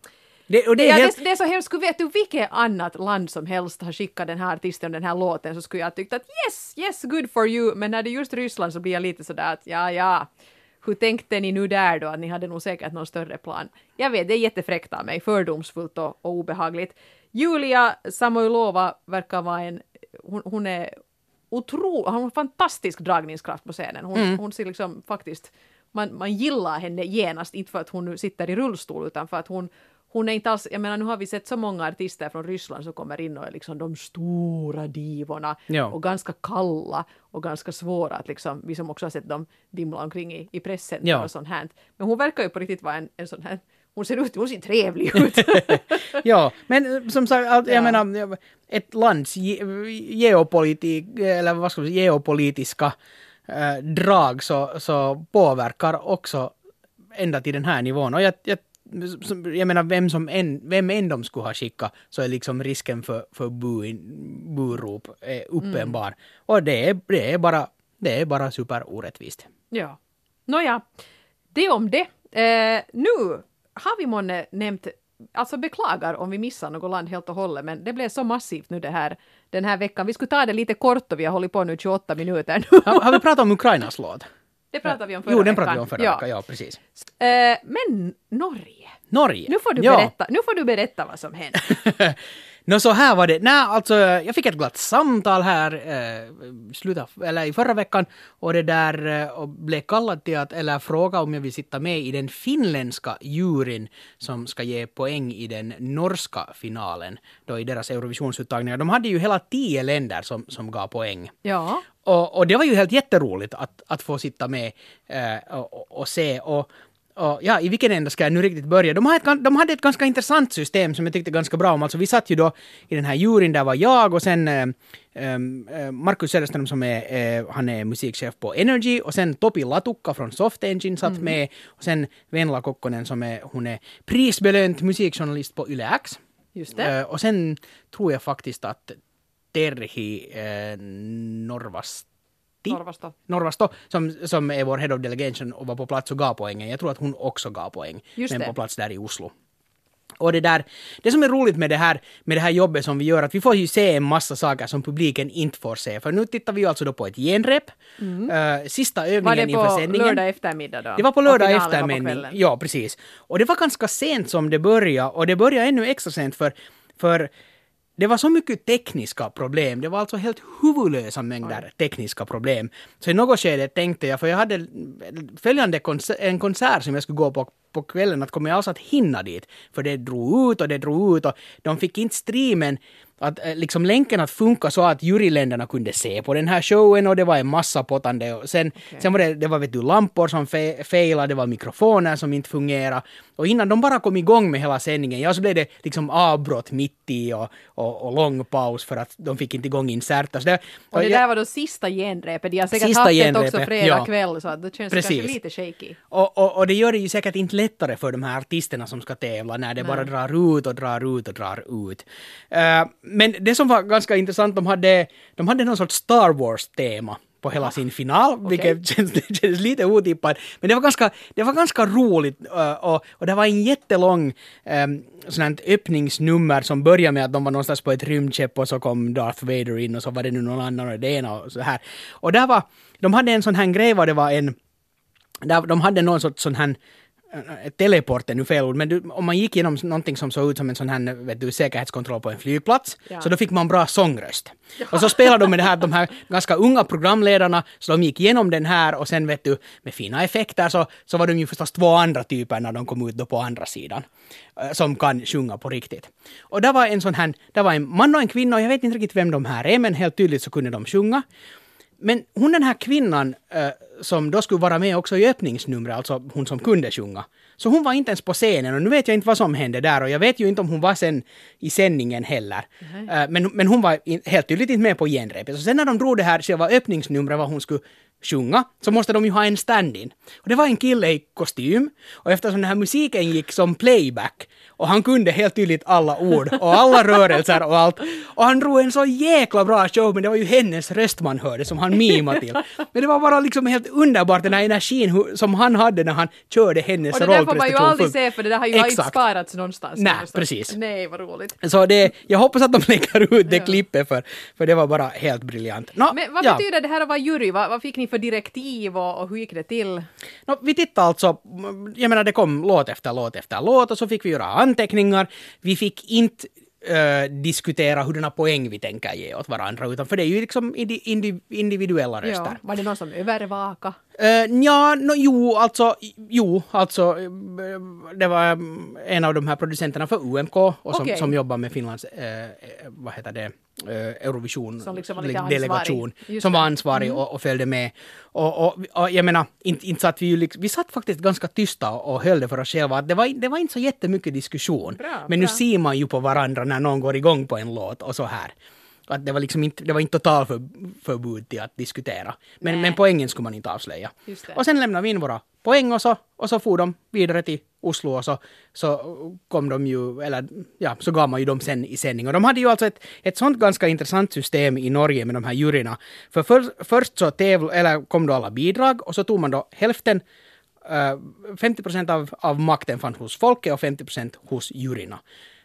Det, och det ja, helt... det, det är så hemskt, Skulle vet du vilket annat land som helst har skickat den här artisten och den här låten så skulle jag tyckt att yes, yes, good for you, men när det är just Ryssland så blir jag lite sådär att ja, ja, hur tänkte ni nu där då, att ni hade nog säkert någon större plan. Jag vet, det är jättefräckt av mig, fördomsfullt och, och obehagligt. Julia Samoilova verkar vara en, hon, hon är otrolig, hon har fantastisk dragningskraft på scenen. Hon, hon ser liksom faktiskt, man, man gillar henne genast, inte för att hon nu sitter i rullstol utan för att hon hon är inte alls, jag menar nu har vi sett så många artister från Ryssland som kommer in och är liksom de stora divorna Ja. och ganska kalla och ganska svåra att liksom, vi som också har sett dem vimla omkring i, i pressen Ja. och sånt här. Men hon verkar ju på riktigt vara en, en sån här, hon ser ut, hon ser trevlig ut. Ja, men eh, som sagt, jag Ja. menar, ett lands ge, geopolitik, eller vad ska man säga, geopolitiska eh, drag så, så påverkar också ända till den här nivån. Och jag, jag, som- jag menar, vem, som än, vem än de skulle ha skickat så är liksom risken för, för burop uppenbar. Och det är, det är bara, det är bara superorättvist. Ja. Nåja, det om det. Eh, nu har vi månne nämnt, alltså beklagar om vi missar något land helt och hållet, men det blev så massivt nu det här, den här veckan. Vi skulle ta det lite kort och vi har hållit på nu 28 minuter nu. Har, har vi pratat om Ukrainas låt? Det pratade vi om förra Jo, den pratade vi om förra ja. veckan, ja precis. Eh, men Norge, Norge. nu får, du ja. berätta, nu får du berätta vad som hände. Nå så här var det. Nej, alltså jag fick ett glatt samtal här eh, sluta, eller i förra veckan och det där eh, och blev kallad till att, eller fråga om jag vill sitta med i den finländska juryn som ska ge poäng i den norska finalen då i deras Eurovisionsuttagningar. De hade ju hela tio länder som, som gav poäng. Ja. Och, och det var ju helt jätteroligt att, att få sitta med eh, och, och, och se. Och, och ja, i vilken ända ska jag nu riktigt börja? De, har ett, de hade ett ganska intressant system som jag tyckte ganska bra om. Alltså vi satt ju då i den här juryn, där var jag och sen eh, eh, Markus Söderström som är, eh, han är musikchef på Energy och sen Topi Latukka från Soft Engine satt med och sen Venla Kokkonen som är, hon är prisbelönt musikjournalist på Yle X. Just det. Eh, och sen tror jag faktiskt att Terhi eh, Norvas Norvasto. Norvasto, som, som är vår head of delegation och var på plats och gav poängen. Jag tror att hon också gav poäng, Just men det. på plats där i Oslo. Och det där, det som är roligt med det här, med det här jobbet som vi gör, att vi får ju se en massa saker som publiken inte får se. För nu tittar vi ju alltså då på ett genrep, sista Mm. Var det övningen inför på sändningen. lördag eftermiddag då? Det var på lördag var på eftermiddag. Ja, precis. Och det var ganska sent som det började och det började ännu extra sent för, för det var så mycket tekniska problem. Det var alltså helt huvudlösa mängder tekniska problem. Så i något skede tänkte jag, för jag hade följande konser- en konsert som jag skulle gå på på kvällen, att kommer jag alls att hinna dit? För det drog ut och det drog ut och de fick inte streamen att eh, liksom länken att funka så att juryländerna kunde se på den här showen och det var en massa pottande och sen, sen var det, det var vet du lampor som fe, failade, det var mikrofoner som inte fungerade och innan de bara kom igång med hela sändningen, ja så blev det liksom avbrott mitt i och, och, och lång paus för att de fick inte igång inserter. Så det, Och det jag- där var då sista genrepet. De har säkert Sista haft genrepet, också fredag ja. kväll så att det känns Precis. kanske lite shaky. Och, och, och det gör det ju säkert inte lättare för de här artisterna som ska tävla när det bara drar ut och drar ut och drar ut. Eh, men det som var ganska intressant, de hade, de hade någon sorts Star Wars-tema på hela sin final, vilket känns, känns lite otippat. Men det var ganska, det var ganska roligt eh, och, och det var en jättelång um, sån här öppningsnummer som började med att de var någonstans på ett rymdskepp och så kom Darth Vader in och så var det nu någon annan och det ena och så här. Och där var, de hade en sån här grej var det var en där de hade någon sorts sån här teleport är nu fel ord, men du, om man gick igenom någonting som såg ut som en sån här vet du, säkerhetskontroll på en flygplats, Ja. så då fick man bra sångröst. Och så spelade de med det här, de här ganska unga programledarna, så de gick igenom den här och sen vet du, med fina effekter så, så var de ju förstås två andra typer när de kom ut då på andra sidan, eh, som kan sjunga på riktigt. Och där var en sån här, där var en man och en kvinna, och jag vet inte riktigt vem de här är, men helt tydligt så kunde de sjunga. Men hon den här kvinnan eh, som då skulle vara med också i öppningsnumret, alltså hon som kunde sjunga. Så hon var inte ens på scenen och nu vet jag inte vad som hände där och jag vet ju inte om hon var sen i sändningen heller. Eh, men, men hon var in, helt tydligt inte med på genrepet. Så sen när de drog det här själva öppningsnumret vad hon skulle sjunga så måste de ju ha en stand-in. Och det var en kille i kostym och eftersom den här musiken gick som playback och han kunde helt tydligt alla ord och alla rörelser och allt. Och han drog en så jäkla bra show men det var ju hennes röst man hörde som han mimade till. Men det var bara liksom helt underbart den här energin som han hade när han körde hennes Och det där får man ju rollprestation. aldrig se för det där har ju inte Exakt. sparats någonstans. Nej, någonstans. precis. Nej, vad roligt. Så det, jag hoppas att de lägger ut det Ja. klippet för, för det var bara helt briljant. Nå, Men vad ja. betyder det här att vara jury? Vad, vad fick ni för direktiv och, och hur gick det till? Nå, vi tittade alltså, jag menar det kom låt efter låt efter låt och så fick vi göra anteckningar. Vi fick inte eh, diskutera hurdana poäng vi tänker ge åt varandra utan för det är ju liksom indi, indi, individuella röster. Ja. Var det någon som övervaka? Uh, ja, no, jo, alltså, jo, alltså, eh, det var mm, en av de här producenterna för UMK och som, Okej. som jobbar med Finlands, eh, eh, vad heter det, eh, Eurovision Som liksom var delegation, som. Mm. var ansvarig och, och följde med. Och, och, och jag menar, inte, inte satt vi ju liksom, vi satt faktiskt ganska tysta och, och höll det för oss själva. Det var, det var inte så jättemycket diskussion. Bra, Men nu bra. ser man ju på varandra när någon går igång på en låt och så här. Att det var liksom inte, det var inte total för, förbud till att diskutera. Men, Nej. men poängen skulle man inte avslöja. Och sen lämnade vi in våra poäng och så, och så for de vidare till Oslo och så, så kom de ju, eller ja, så gav man ju dem sen i sändning. Och de hade ju alltså ett, ett sånt ganska intressant system i Norge med de här juryna. För, för först så tävl, eller kom då alla bidrag och så tog man då hälften eh, 50 procent av, av makten fanns hos folket och 50 procent hos juryna.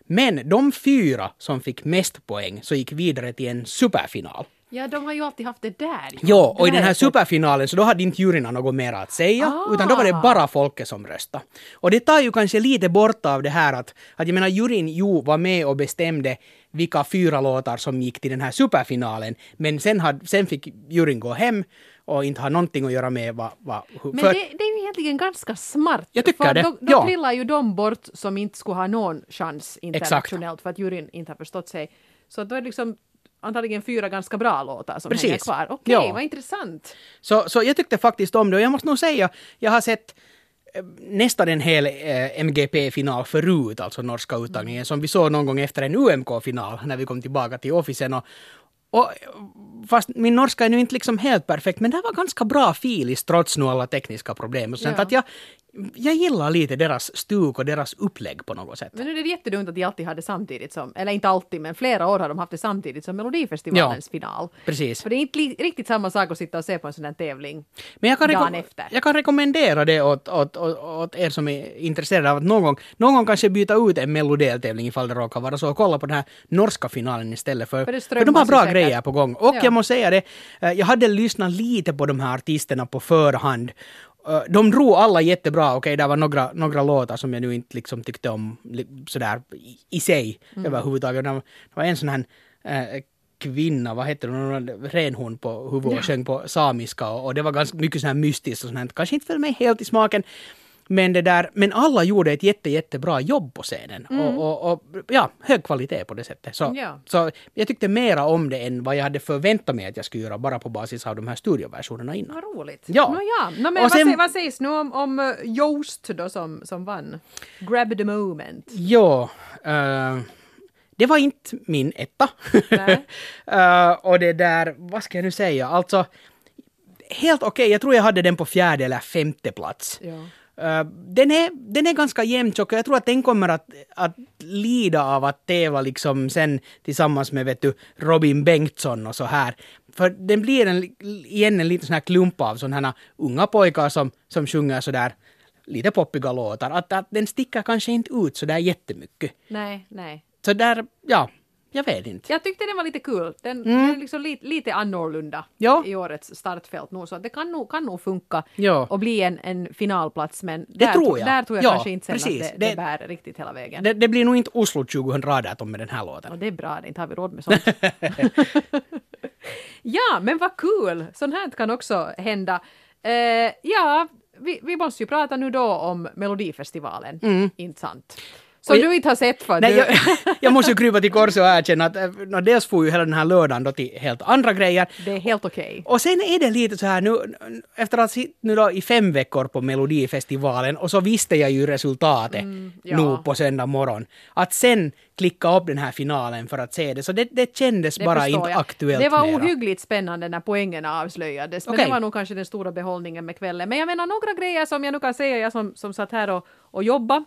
Men de fyra som fick mest poäng så gick vidare till en superfinal. Ja, de har ju alltid haft det där. ju. Ja, och i den här superfinalen så då hade inte juryna något mer att säga, Ah. utan då var det bara folket som röstade. Och det tar ju kanske lite bort av det här att, att jag menar juryn jo var med och bestämde vilka fyra låtar som gick till den här superfinalen, men sen, hade, sen fick juryn gå hem och inte ha någonting att göra med vad... vad hur, Men för- det, det är ju egentligen ganska smart. Jag tycker för det, Då, då ja. trillar ju de bort som inte skulle ha någon chans internationellt för att juryn inte har förstått sig. Så då är det liksom antagligen fyra ganska bra låtar som Precis. hänger kvar. Okej, Ja. vad intressant. Så, så jag tyckte faktiskt om det och jag måste nog säga, jag har sett eh, nästan en hel eh, MGP-final förut, alltså norska uttagningen, som vi såg någon gång efter en UMK-final när vi kom tillbaka till officen. Och, Och, fast min norska är nu inte liksom helt perfekt, men det var ganska bra filis trots nu alla tekniska problem. Och sånt, Ja. att jag, jag gillar lite deras stuk och deras upplägg på något sätt. Men nu är det jättedumt att de alltid hade samtidigt som, eller inte alltid, men flera år har de haft det samtidigt som Melodifestivalens final. Precis. För det är inte riktigt samma sak att sitta och se på en sån här tävling. Men jag kan, dagen efter. jag kan rekommendera det åt, åt, åt, åt er som är intresserade av att någon gång, någon gång kanske byta ut en melodeltävling ifall det råkar vara så och kolla på den här norska finalen istället för, För det för de har bra ju grejer på gång. Och Ja. jag måste säga det, eh, jag hade lyssnat lite på de här artisterna på förhand. Eh, De drog alla jättebra, okej det var några, några låtar som jag nu inte liksom tyckte om sådär i, i sig Mm. överhuvudtaget. Det var, det en sån här eh, kvinna, vad heter hon, renhorn på huvudet och sjöng på samiska och, och det var ganska mycket sånt här mystiskt och sånt. Kanske inte föll mig helt i smaken. Men det där, men alla gjorde ett jätte, jättebra jobb på scenen. Och, och, och ja, hög kvalitet på det sättet. Så, Ja. så jag tyckte mera om det än vad jag hade förväntat mig att jag skulle göra bara på basis av de här studioversionerna innan. Vad roligt. Ja. Nå ja. Nå, men Och vad, sen- sägs, vad sägs nu om, om uh, Joost då som, som vann? Grab the moment. Ja, eh, det var inte min etta. Eh, och det där, vad ska jag nu säga, alltså helt okej, jag tror jag hade den på fjärde eller femte plats. Ja. Den, är, den är ganska jämntjock och jag tror att den kommer att, att lida av att tävla liksom sen tillsammans med vet du, Robin Bengtsson och så här. För den blir en, igen en liten sån här klump av sådana unga pojkar som, som sjunger sådär lite poppiga låtar. Att, att den sticker kanske inte ut sådär jättemycket. Nej, nej. Så där, ja, jag vet inte. Jag tyckte den var lite kul. Den, den är liksom lite, lite annorlunda Mm. Ja. i årets startfält nu, så det kan nog, kan nog funka Ja. och bli en, en finalplats, men där, tror jag. där tror jag Ja, kanske inte sen precis. att det, det, Det- bär riktigt hela vägen. Det, det blir nog inte Oslo 2018 med den här låten. Och det är bra, inte har vi råd med sånt. ja, men vad kul! Sånt här kan också hända. Eh, ja, vi, vi måste ju prata nu då om Melodifestivalen, inte sant? Som jag- du inte har sett för Nej, jag, jag måste ju krypa till korset och erkänna att eh, nå, dels får ju hela den här lördagen då till helt andra grejer. Det är helt okej. Och sen är det lite så här nu, efter att ha nu då i fem veckor på Melodifestivalen och så visste jag ju resultatet Mm, ja. nu på söndag morgon. Att sen klicka upp den här finalen för att se det, så det, det kändes Det bara inte jag. aktuellt Det var mera. ohyggligt spännande när poängerna avslöjades, men Okej. det var nog kanske den stora behållningen med kvällen. Men jag menar några grejer som jag nu kan säga, jag som, som satt här och, och jobbade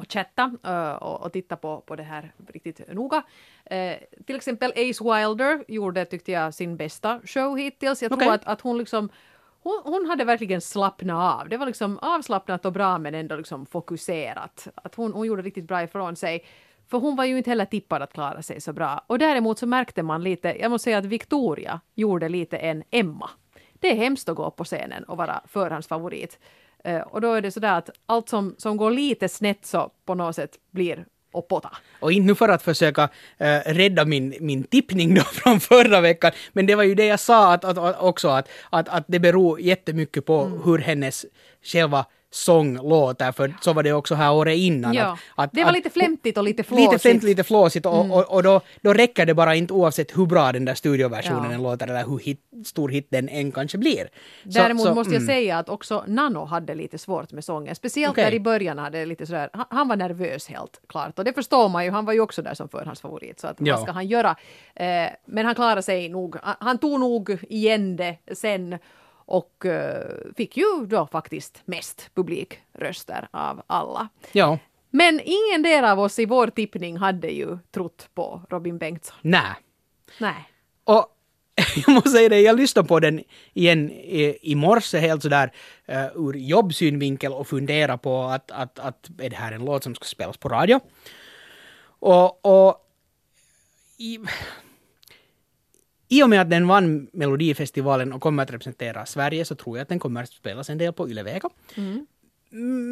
och chatta eh, och, och titta på, på det här riktigt noga. Eh, till exempel Ace Wilder gjorde, tyckte jag, sin bästa show hittills. Jag tror Okej. att, att hon liksom hon, hon hade verkligen slappnat av. Det var liksom avslappnat och bra men ändå liksom fokuserat. Att hon, hon gjorde riktigt bra ifrån sig. För hon var ju inte heller tippad att klara sig så bra. Och däremot så märkte man lite, jag måste säga att Victoria gjorde lite en Emma. Det är hemskt att gå på scenen och vara förhandsfavorit. Eh, och då är det sådär att allt som, som går lite snett så på något sätt blir potta. Och inte nu för att försöka eh, rädda min, min tippning då från förra veckan, men det var ju det jag sa att, att, att, också, att, att, att det beror jättemycket på Mm. hur hennes själva sång låter, för så var det också här året innan. Ja. Att, att, det var att- lite flämtigt och lite flåsigt. Lite flämtigt, lite flåsigt och, och, och då, då räcker det bara inte oavsett hur bra den där studioversionen Ja. låter eller hur hit, stor hit den än kanske blir. Så- Däremot så, måste jag mm. säga att också Nano hade lite svårt med sången. Speciellt Okej. där i början hade lite sådär, han, han var nervös helt klart. Och det förstår man ju, han var ju också där som förhandsfavorit. Så att Ja. vad ska han göra? Eh, men han klarade sig nog, han, han tog nog igen det sen och eh, fick ju då faktiskt mest publikröster av alla. Ja, Men ingen del av oss i vår tippning hade ju trott på Robin Bengtsson. nej. Nej. Och jag måste säga det, jag lyssnade på den igen i, i morse helt sådär uh, ur jobbsynvinkel och funderade på att, att, att är det här en låt som ska spelas på radio? Och, och i, i och med att den vann Melodifestivalen och kommer att representera Sverige så tror jag att den kommer att spelas en del på Yle Vega.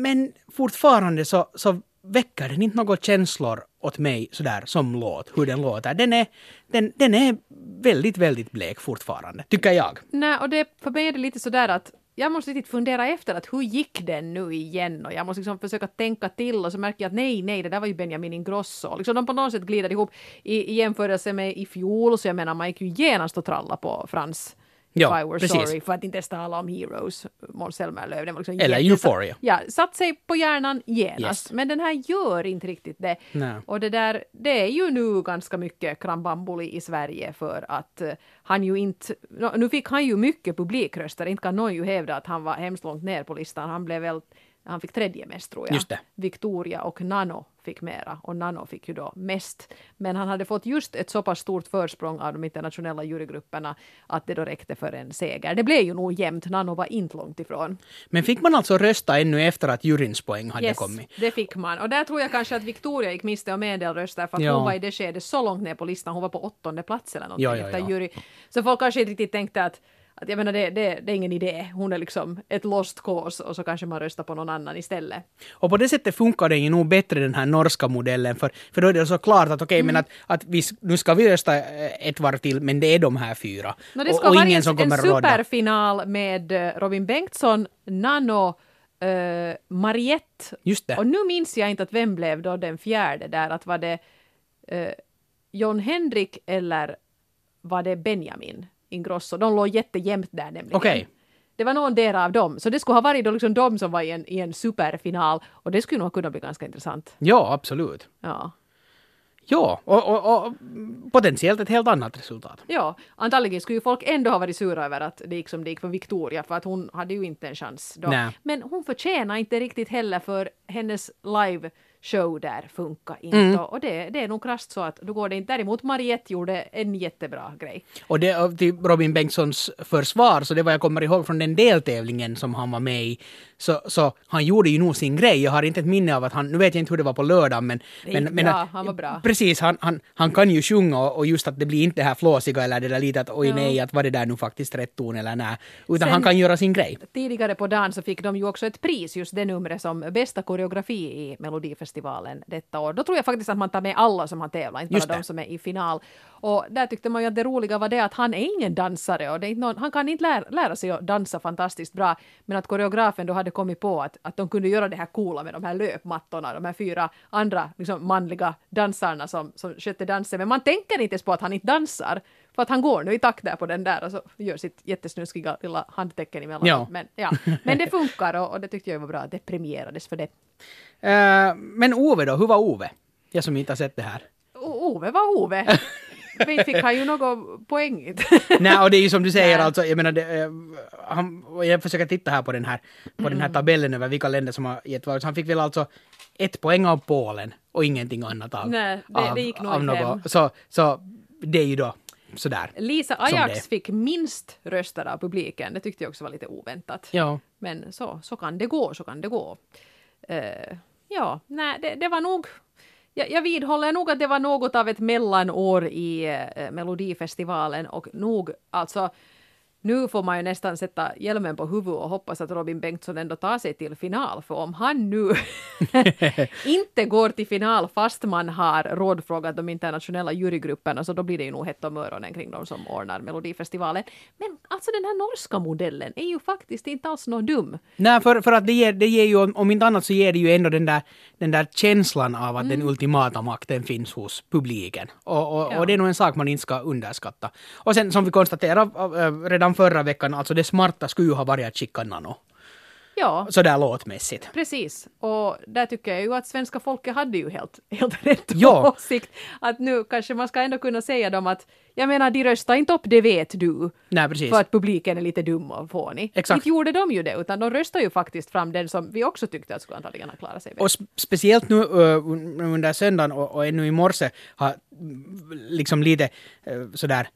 Men fortfarande så, så väcker den inte några känslor åt mig sådär som låt, hur den låter. Den är, den, den är väldigt, väldigt blek fortfarande, tycker jag. Nej, och det, för mig är det lite sådär att jag måste riktigt fundera efter att hur gick den nu igen och jag måste liksom försöka tänka till och så märker jag att nej, nej, det där var ju Benjamin Ingrosso. Liksom de på något sätt glider ihop i, i jämförelse med i fjol så jag menar man gick ju genast och tralla på Frans Ja, If I were precis. sorry, för att inte ens tala om Heroes, Måns Zelmerlöw. Liksom Eller jättesa- Euphoria. Ja, satt sig på hjärnan genast. Yes. Men den här gör inte riktigt det. Nej. Och det där, det är ju nu ganska mycket krambambuli i Sverige för att eh, han ju inte, nu fick han ju mycket publikröster, inte kan någon ju hävda att han var hemskt långt ner på listan. Han blev väl, han fick tredje mest tror jag. Just det. Victoria och Nano fick mera och Nano fick ju då mest. Men han hade fått just ett så pass stort försprång av de internationella jurygrupperna att det då räckte för en seger. Det blev ju nog jämnt, Nano var inte långt ifrån. Men fick man alltså rösta ännu efter att juryns poäng hade kommit? det fick man. Och där tror jag kanske att Victoria gick miste om en del röster för att Ja. hon var i det skedet så långt ner på listan. Hon var på åttonde plats eller någonting Ja, ja, efter ja. jury. Så folk kanske inte riktigt tänkte att att jag menar, det, det, det är ingen idé. Hon är liksom ett lost cause och så kanske man röstar på någon annan istället. Och på det sättet funkar den ju nog bättre den här norska modellen för, för då är det så klart att okej Mm. men att, att vi, nu ska vi rösta eh, ett varv till men det är de här fyra. No, det och, ska och vara ingen en, som en kommer råda. superfinal med eh, Robin Bengtsson, Nano, uh, Mariette Just det. och nu minns jag inte att vem blev då den fjärde där, att var det eh, John Henrik eller var det Benjamin Ingrosso? De låg jättejämnt där nämligen. Okej. Det var någon där av dem, så det skulle ha varit då liksom de som var i en, i en superfinal och det skulle nog kunna bli ganska intressant. Ja, absolut. Ja. Ja, och, och, och potentiellt ett helt annat resultat. Ja, antagligen skulle ju folk ändå ha varit sura över att det gick som det gick för Victoria för att hon hade ju inte en chans då. Nej. Men hon förtjänar inte riktigt heller för hennes live show där funkar inte. Mm. Och det, det är nog krasst så att då går det inte. Däremot Mariette gjorde en jättebra grej. Och det till Robin Bengtssons försvar, så det var jag kommer ihåg från den deltävlingen som han var med i, så, så han gjorde ju nog sin grej. Jag har inte ett minne av att han, nu vet jag inte hur det var på lördagen, men... Men, men bra, att- han var bra. Precis, han, han, han kan ju sjunga och, och just att det blir inte det här flåsiga eller det där lite att oj Ja. nej, att var det där nu faktiskt rätt ton eller nej. Utan Sen- han kan göra sin grej. Tidigare på dagen så fick de ju också ett pris, just det numret som bästa koreografi i Melodifestivalen detta år. Då tror jag faktiskt att man tar med alla som har tävlat, inte bara de som är i final. Och där tyckte man ju att det roliga var det att han är ingen dansare och någon, han kan inte lära, lära sig att dansa fantastiskt bra. Men att koreografen då hade kommit på att, att de kunde göra det här coola med de här löpmattorna, de här fyra andra liksom, manliga dansarna som, som skötte dansen. Men man tänker inte ens på att han inte dansar. För att han går nu i takt där på den där och så gör sitt jättesnuskiga lilla handtecken emellan. Ja. Men, ja. Men det funkar och, och det tyckte jag var bra att det premierades för det. Eh, men Ove då, hur var Ove? Jag som inte har sett det här. O- Ove var Ove. Vi fick han ju något poäng. Nej, och det är ju som du säger Nej. alltså, jag menar, det, eh, han, jag försöker titta här på den här, på den Mm. här tabellen över vilka länder som har gett vad. Han fick väl alltså ett poäng av Polen och ingenting annat av, Nej, det- av, det gick nog av något. Så, så det är ju då sådär. Lisa. Ajax fick minst röster av publiken. Det tyckte jag också var lite oväntat. Ja. Men så, så kan det gå, så kan det gå. Eh, ja, nej, det, det var nog... Jag, jag vidhåller nog att det var något av ett mellanår i eh, Melodifestivalen och nog alltså nu får man ju nästan sätta hjälmen på huvudet och hoppas att Robin Bengtsson ändå tar sig till final, för om han nu inte går till final fast man har rådfrågat de internationella jurygrupperna så då blir det ju nog hett om öronen kring de som ordnar Melodifestivalen. Men alltså den här norska modellen är ju faktiskt inte alls något dum. Nej, för, för att det ger, det ger ju, om inte annat så ger det ju ändå den där, den där känslan av att Mm. den ultimata makten finns hos publiken. Och, och, Ja. och det är nog en sak man inte ska underskatta. Och sen som vi konstaterade äh, redan förra veckan, alltså det smarta skulle ju ha varit att skicka Nano. Ja, Sådär låtmässigt. Precis, och där tycker jag ju att svenska folket hade ju helt, helt rätt Ja. åsikt. Att nu kanske man ska ändå kunna säga dem att, jag menar de röstar inte upp, det vet du. Nej, precis. För att publiken är lite dum och fånig. Exakt. Inte gjorde de ju det, utan de röstade ju faktiskt fram den som vi också tyckte att skulle antagligen ha klarat sig Och bäst. sp- speciellt nu uh, under söndagen och, och ännu i morse har mm, liksom lite uh, sådär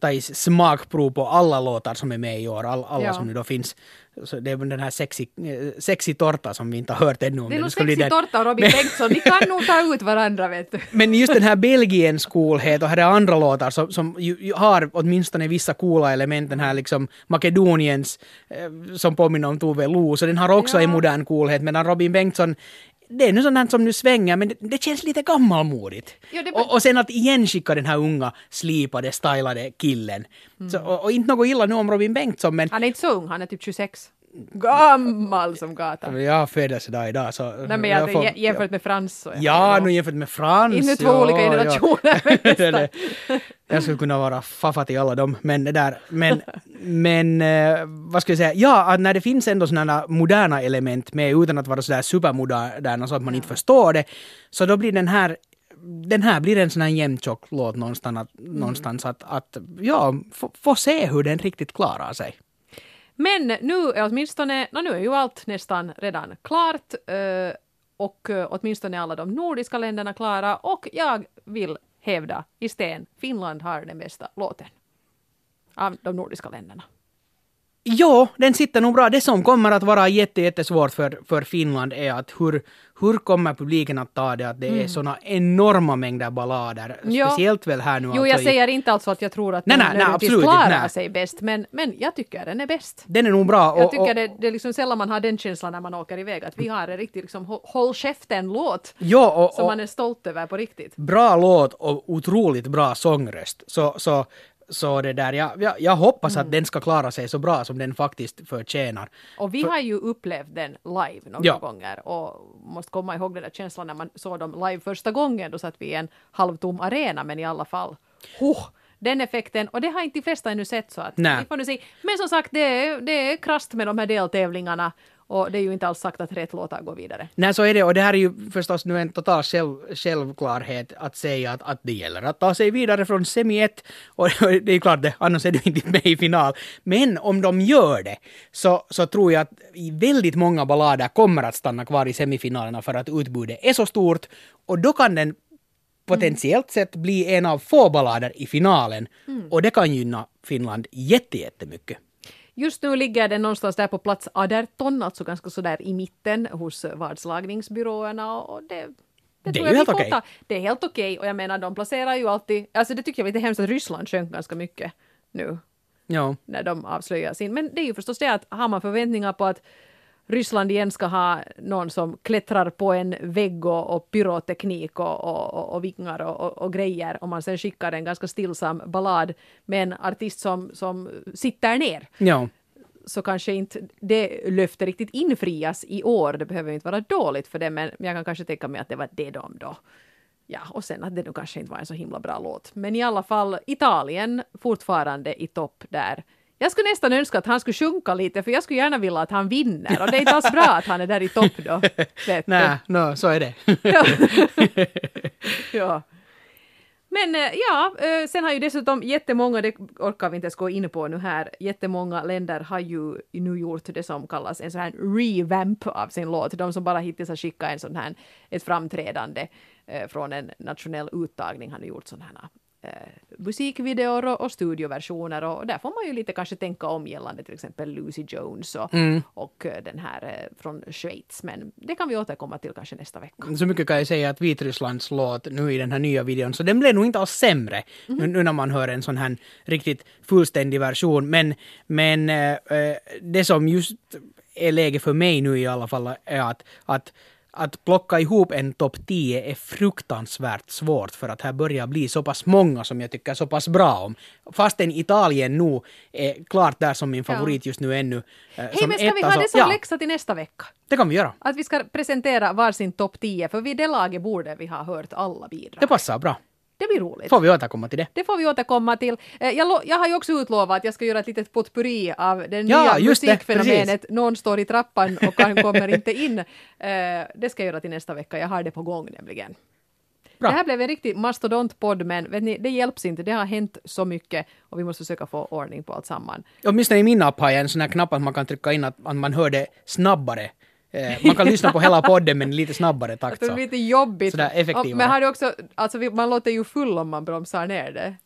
tagit smakprov på alla låtar som är med i år, all, alla Ja. som nu då finns. Så det är den här sexy, eh, sexy tårta som vi inte har hört ännu om. Det är nog sexig den. tårta och Robin Bengtsson, ni kan nog ta ut varandra vet du. Men just den här Belgiens coolhet och här är andra låtar som, som ju, ju har åtminstone vissa coola element. Den här liksom Makedoniens eh, som påminner om Tove Lo. Så den har också Ja. en modern coolhet. Medan Robin Bengtsson det är nu sånt som nu svänger men det, det känns lite gammalmodigt. Ja, det- och, och sen att igenskicka den här unga slipade, stylade killen. Så, och, och inte något illa nu om Robin Bengtsson men Han är inte så ung, han är typ 26. Gammal som gatan. Jag har födelsedag idag så... Nej men jag, får- jä- jämfört med Frans så Ja, nu jämfört med Frans. Inte två ja, olika ja. generationer. men Det det. jag skulle kunna vara faffa till alla dem, men det där, men, men eh, vad ska jag säga, ja, att när det finns ändå sådana moderna element med utan att vara sådär supermoderna så att man inte förstår det, så då blir den här den här blir en sån här jämntjock låt någonstans, att, någonstans att, att ja, få, få se hur den riktigt klarar sig. Men nu är åtminstone, no, nu är ju allt nästan redan klart eh, och eh, åtminstone alla de nordiska länderna klara och jag vill hävda i sten, Finland har den bästa låten av de nordiska länderna. Jo, den sitter nog bra. Det som kommer att vara jätte, jättesvårt för, för Finland är att hur, hur kommer publiken att ta det att det är såna enorma mängder ballader. Mm. Ja. Speciellt väl här nu Jo, alltså jag i- säger inte alltså att jag tror att Nej, den nej, nej, klarar sig bäst, men, men jag tycker den är bäst. Den är nog bra. Jag och- tycker och- det, det är liksom sällan man har den känslan när man åker iväg, att vi har en riktig liksom, hå- håll käften-låt och, som man är stolt över på riktigt. bra låt och otroligt bra sångröst. Så, så, så det där, jag, jag, jag hoppas Mm. att den ska klara sig så bra som den faktiskt förtjänar. Och vi har ju upplevt den live några Ja. gånger och måste komma ihåg den där känslan när man såg dem live första gången. Då satt vi i en halvtom arena, men i alla fall. Huh, den effekten, och det har inte de flesta ännu sett så att vi får nu se. Men som sagt, det är, det är krasst med de här deltävlingarna och det är ju inte alls sagt att rätt låtar går vidare. Nej, så är det. Och det här är ju förstås nu en total själv, självklarhet att säga att, att det gäller att ta sig vidare från semi 1. Och det är ju klart det, annars är du inte med i final. Men om de gör det så, så tror jag att väldigt många ballader kommer att stanna kvar i semifinalerna för att utbudet är så stort. Och då kan den potentiellt sett bli en av få ballader i finalen. Och det kan gynna Finland jätte, jättemycket. Just nu ligger den någonstans där på plats 18, alltså ganska sådär i mitten hos vadslagningsbyråerna och det det, Det är tror ju jag helt okej. ta. Det är helt okej och jag menar de placerar ju alltid, alltså det tycker jag var lite hemskt att Ryssland sjönk ganska mycket nu Ja. när de avslöjar sin. Men det är ju förstås det att har man förväntningar på att Ryssland igen ska ha någon som klättrar på en vägg och, och pyroteknik och, och, och, vingar och, och, grejer och man sen skickar en ganska stillsam ballad med en artist som, som sitter ner Ja. så kanske inte det löfte riktigt infrias i år. Det behöver inte vara dåligt för det, men jag kan kanske tänka mig att det var det de då. Ja, och sen att det nu kanske inte var en så himla bra låt. Men i alla fall, Italien fortfarande i topp där. Jag skulle nästan önska att han skulle sjunka lite, för jag skulle gärna vilja att han vinner. Och det är inte alls bra att han är där i topp då. Nej, no, så är det. Ja. ja. Men eh, ja, eh, sen har ju dessutom jättemånga, det orkar vi inte ens gå in på nu här, jättemånga länder har ju nu gjort det som kallas en sån här revamp av sin låt. De som bara hittills har skickat en sån här, ett framträdande eh, från en nationell uttagning har nu gjort sådana här musikvideor och, och studioversioner och där får man ju lite kanske tänka om gällande till exempel Lucy Jones och, och eh, den här eh, från Schweiz. Men det kan vi återkomma till kanske nästa vecka. Så mycket kan jag säga att Vitrysslands låt nu i den här nya videon, så den blev nog inte alls sämre nu, nu när man hör en sån här riktigt fullständig version. Men, men eh, eh, det som just är läge för mig nu i alla fall är att, att att plocka ihop en topp 10 är fruktansvärt svårt för att här börjar bli så pass många som jag tycker så pass bra om. Fastän Italien nu är klart där som min favorit just nu ännu. eh, Hej, men ska vi etta, ha så- det som ja, läxa till nästa vecka? Det kan vi göra. Att vi ska presentera varsin topp 10, för vid det laget borde vi ha hört alla bidrag. Det passar bra. Det blir roligt. Får vi återkomma till det. Det får vi återkomma till. Eh, Jag, jag har ju också utlovat att jag ska göra ett litet potpurri av den Ja, nya det, musikfenomenet Någon står i trappan och han kommer inte in. Eh, Det ska jag göra till nästa vecka. Jag har det på gång nämligen. Bra. Det här blev en riktig mastodontpodd men vet ni, det hjälps inte. Det har hänt så mycket och vi måste försöka få ordning på allt samman. Åtminstone i min app har jag en sån här knapp att man kan trycka in att, att man hör det snabbare. Eh, man kan lyssna på hela podden men lite snabbare takt. Det Så. blir lite jobbigt. Sådär effektivare. Men har du också, alltså man låter ju full om man bromsar ner det.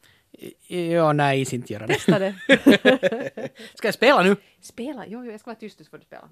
Ja, nej, inte göra det. Testa det. Ska jag spela nu? Spela, jo, jo, jag ska vara tyst så får du spela.